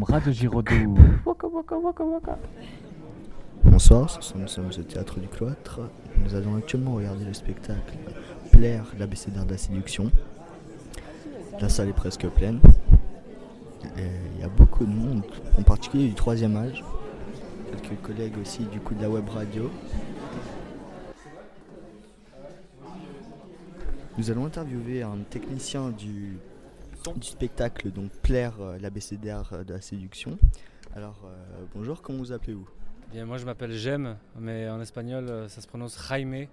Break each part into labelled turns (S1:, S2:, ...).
S1: Jérôme Radio Giraudoux. Waka, waka, waka, waka.
S2: Bonsoir, nous sommes au théâtre du cloître. Nous allons actuellement regarder le spectacle Plaire, l'abécédaire de la séduction. La salle est presque pleine. Et Il y a beaucoup de monde, en particulier du troisième âge. Quelques collègues aussi du coup de la web radio. Nous allons interviewer un technicien du, du spectacle, donc Plaire, euh, l'abécédaire de la séduction. Alors, euh, bonjour, comment vous appelez-vous?
S3: Bien, moi je m'appelle Jem, mais en espagnol euh, ça se prononce Jaime.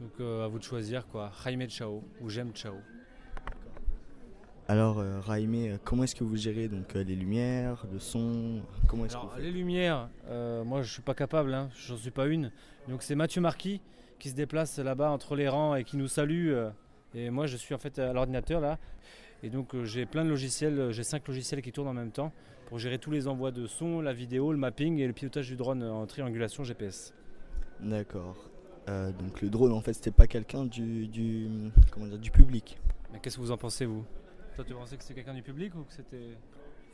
S3: Donc euh, à vous de choisir quoi, Jaime Chao ou Jem Chao.
S2: Alors, euh, Raimé, euh, comment est-ce que vous gérez donc euh, les lumières, le son? Comment est-ce que
S3: Alors
S2: vous faites?
S3: les lumières, euh, moi je suis pas capable, hein, j'en suis pas une. Donc c'est Mathieu Marquis qui se déplace là-bas entre les rangs et qui nous salue. euh, et moi je suis en fait à l'ordinateur là. Et donc euh, j'ai plein de logiciels, euh, j'ai cinq logiciels qui tournent en même temps pour gérer tous les envois de son, la vidéo, le mapping et le pilotage du drone en triangulation GPS.
S2: D'accord. Euh, donc le drone, en fait, c'était pas quelqu'un du, du, comment dire, du public.
S3: Mais qu'est-ce que vous en pensez vous? Toi tu pensais que c'était quelqu'un du public ou que c'était...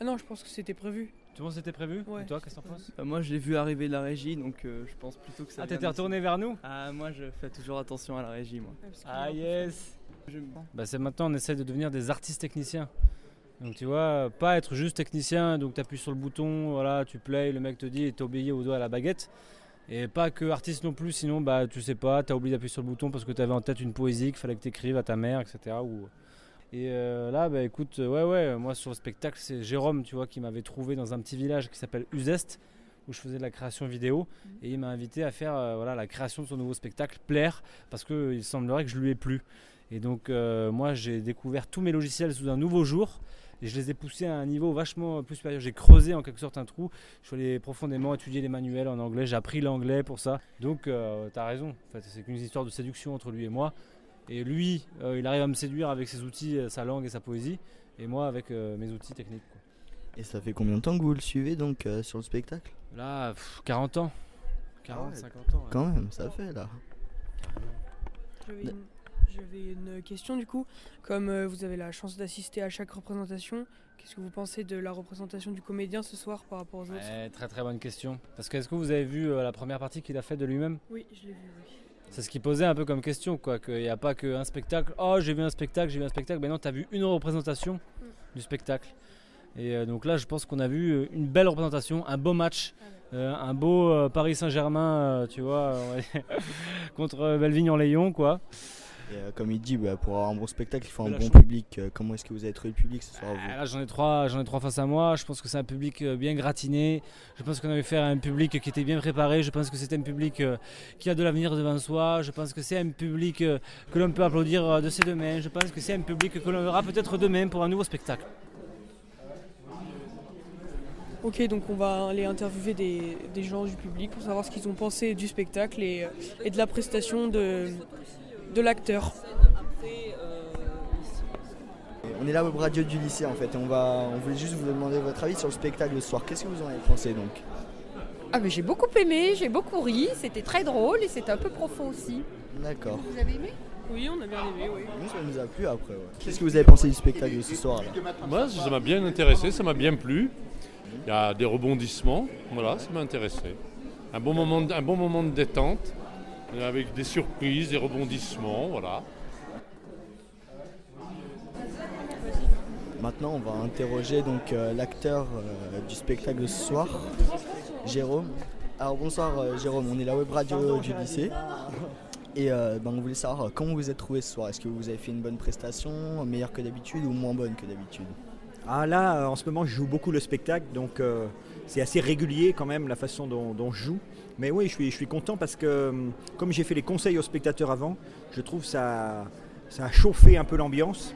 S4: Ah non, je pense que c'était prévu.
S3: Tout le monde c'était prévu?
S4: Ouais.
S3: Et toi qu'est-ce que t'en penses?
S5: Moi, je l'ai vu arriver de la régie, donc euh, je pense plutôt que ça.
S3: Ah t'étais retourné vers nous?
S5: Ah, moi, je fais toujours attention à la régie, moi.
S3: Ah yes Bah c'est maintenant on essaie de devenir des artistes techniciens. Donc tu vois, pas être juste technicien, donc tu appuies sur le bouton, voilà, tu play, le mec te dit et t'obéis au doigt à la baguette. Et pas que artiste non plus, sinon bah tu sais pas, t'as oublié d'appuyer sur le bouton parce que t'avais en tête une poésie qu'il fallait que t'écrives à ta mère, etc. Ou... Et euh, là, bah écoute, euh, ouais ouais, moi sur le spectacle, c'est Jérôme, tu vois, qui m'avait trouvé dans un petit village qui s'appelle Uzest, où je faisais de la création vidéo, et il m'a invité à faire euh, voilà, la création de son nouveau spectacle, Plaire, parce qu'il semblerait que je lui ai plu. Et donc euh, moi j'ai découvert tous mes logiciels sous un nouveau jour et je les ai poussés à un niveau vachement plus supérieur. J'ai creusé en quelque sorte un trou, je suis allé profondément étudier les manuels en anglais, j'ai appris l'anglais pour ça. Donc euh, t'as raison, en fait, c'est qu'une histoire de séduction entre lui et moi. Et lui, euh, il arrive à me séduire avec ses outils, euh, sa langue et sa poésie, et moi avec euh, mes outils techniques. quoi.
S2: Et ça fait combien de temps que vous le suivez donc euh, sur le spectacle?
S3: Là, pff, 40 ans. 40,
S2: Ah ouais.
S3: 50 ans. ouais.
S2: Quand même, ça fait là.
S4: Une, j'avais une question du coup. Comme euh, vous avez la chance d'assister à chaque représentation, qu'est-ce que vous pensez de la représentation du comédien ce soir par rapport aux autres?
S3: Ouais, très très bonne question. Parce que est-ce que vous avez vu euh, la première partie qu'il a faite de lui-même?
S4: Oui, je l'ai vu, oui.
S3: C'est ce qu'il posait un peu comme question, quoi. Qu'il n'y a pas qu'un spectacle. Oh, j'ai vu un spectacle, j'ai vu un spectacle. Ben non, t'as vu une représentation du spectacle. Et euh, donc là, je pense qu'on a vu une belle représentation, un beau match, euh, un beau euh, Paris Saint-Germain, euh, tu vois, contre Belvigne-en-Layon, quoi.
S2: Et euh, comme il dit, bah, pour avoir un bon spectacle, il faut un bon public. Euh, comment est-ce que vous avez trouvé le public ce soir vous
S3: Ah, là, j'en ai trois, j'en ai trois face à moi. Je pense que c'est un public euh, bien gratiné. Je pense qu'on avait fait un public qui était bien préparé. Je pense que c'était un public euh, qui a de l'avenir devant soi. Je pense que c'est un public euh, que l'on peut applaudir euh, de ses deux mains. Je pense que c'est un public que l'on verra peut-être demain pour un nouveau spectacle.
S4: Ok, donc on va aller interviewer des, des gens du public pour savoir ce qu'ils ont pensé du spectacle et, et de la prestation de, de l'acteur.
S2: On est là au radio du lycée en fait. Et on, va, on voulait juste vous demander votre avis sur le spectacle de ce soir. Qu'est-ce que vous en avez pensé donc?
S6: Ah mais j'ai beaucoup aimé, j'ai beaucoup ri, c'était très drôle et c'était un peu profond aussi.
S2: D'accord.
S6: Vous avez aimé?
S4: Oui, on a bien aimé, oui.
S2: Nous, ça nous a plu après. ouais. Qu'est-ce que vous avez pensé du spectacle de ce soir là?
S7: Moi, ça m'a bien intéressé, ça m'a bien plu. Il y a des rebondissements, voilà, ça m'a intéressé. Un bon moment, de- un bon moment de détente, avec des surprises, des rebondissements, voilà.
S2: Maintenant, on va interroger donc euh, l'acteur euh, du spectacle de ce soir, Jérôme. Alors bonsoir euh, Jérôme, on est la web radio du lycée. Et ben, on voulait savoir comment vous vous êtes trouvé ce soir? Est-ce que vous avez fait une bonne prestation, meilleure que d'habitude ou moins bonne que d'habitude?
S8: Ah là, euh, en ce moment, je joue beaucoup le spectacle, donc euh, c'est assez régulier quand même la façon dont, dont je joue. Mais oui, je suis, je suis content parce que hum, comme j'ai fait les conseils aux spectateurs avant, je trouve ça, ça a chauffé un peu l'ambiance.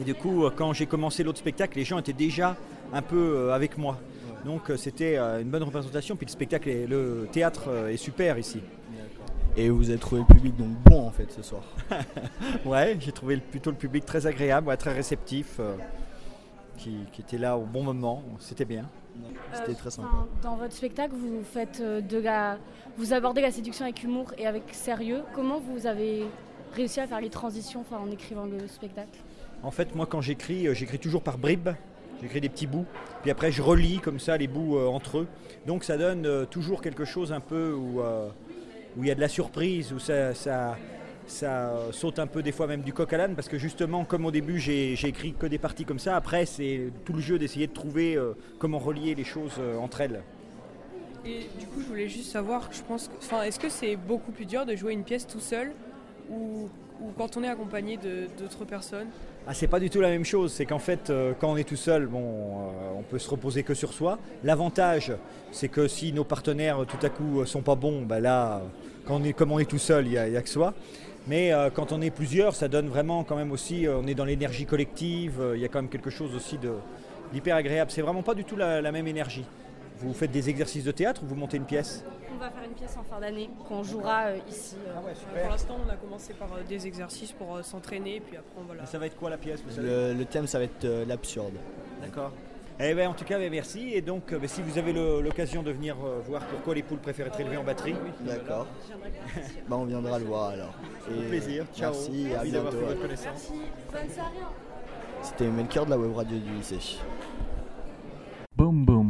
S8: Et du coup, euh, quand j'ai commencé l'autre spectacle, les gens étaient déjà un peu avec moi. Donc c'était une bonne représentation. Puis le spectacle, est- le théâtre est super ici.
S2: Et vous avez trouvé le public donc bon en fait ce soir
S8: Ouais, j'ai trouvé plutôt le public très agréable, très réceptif, qui, qui était là au bon moment. C'était bien.
S2: C'était très sympa.
S9: Dans votre spectacle, vous faites euh, de la, vous abordez la séduction avec humour et avec sérieux. Comment vous avez réussi à faire les transitions enfin, en écrivant le spectacle?
S8: En fait, moi, quand j'écris, euh, j'écris toujours par bribes. J'écris des petits bouts, puis après je relis comme ça les bouts euh, entre eux. Donc ça donne euh, toujours quelque chose un peu où euh, où il y a de la surprise, où ça, ça, ça saute un peu des fois même du coq à l'âne, parce que justement, comme au début j'ai écrit que des parties comme ça, après c'est tout le jeu d'essayer de trouver euh, comment relier les choses euh, entre elles.
S4: Et du coup, je voulais juste savoir, je pense, enfin, est-ce que c'est beaucoup plus dur de jouer une pièce tout seul ou, ou quand on est accompagné d'autres personnes
S8: Ah, c'est pas du tout la même chose. C'est qu'en fait, euh, quand on est tout seul, bon, euh, on peut se reposer que sur soi. L'avantage, c'est que si nos partenaires euh, tout à coup sont pas bons, bah là, comme on est tout seul, il n'y a, que soi. Mais quand on est plusieurs, ça donne vraiment quand même aussi, on est dans l'énergie collective, il y a quand même quelque chose aussi d'hyper agréable. C'est vraiment pas du tout la même énergie. Vous faites des exercices de théâtre ou vous montez une pièce
S9: On va faire une pièce en fin d'année qu'on jouera euh, ici. euh.
S4: Euh, Pour l'instant, on a commencé par euh, des exercices pour s'entraîner, puis après on va la...
S8: Ça va être quoi la pièce vous savez
S2: Le, le thème, ça va être euh, l'absurde.
S8: D'accord. Eh ben, en tout cas, ben, merci. Et donc, ben, si vous avez l'occasion de venir euh, voir pourquoi les poules préfèrent être élevées en batterie,
S2: D'accord. bah, on viendra le voir alors.
S8: Au plaisir. Ciao.
S2: Merci, à bientôt.
S8: fait votre connaissance.
S9: Merci, bonne soirée.
S2: C'était Melchior de la web radio du lycée.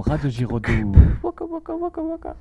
S1: Boum boum, Radio Giraudoux. Waka waka waka waka.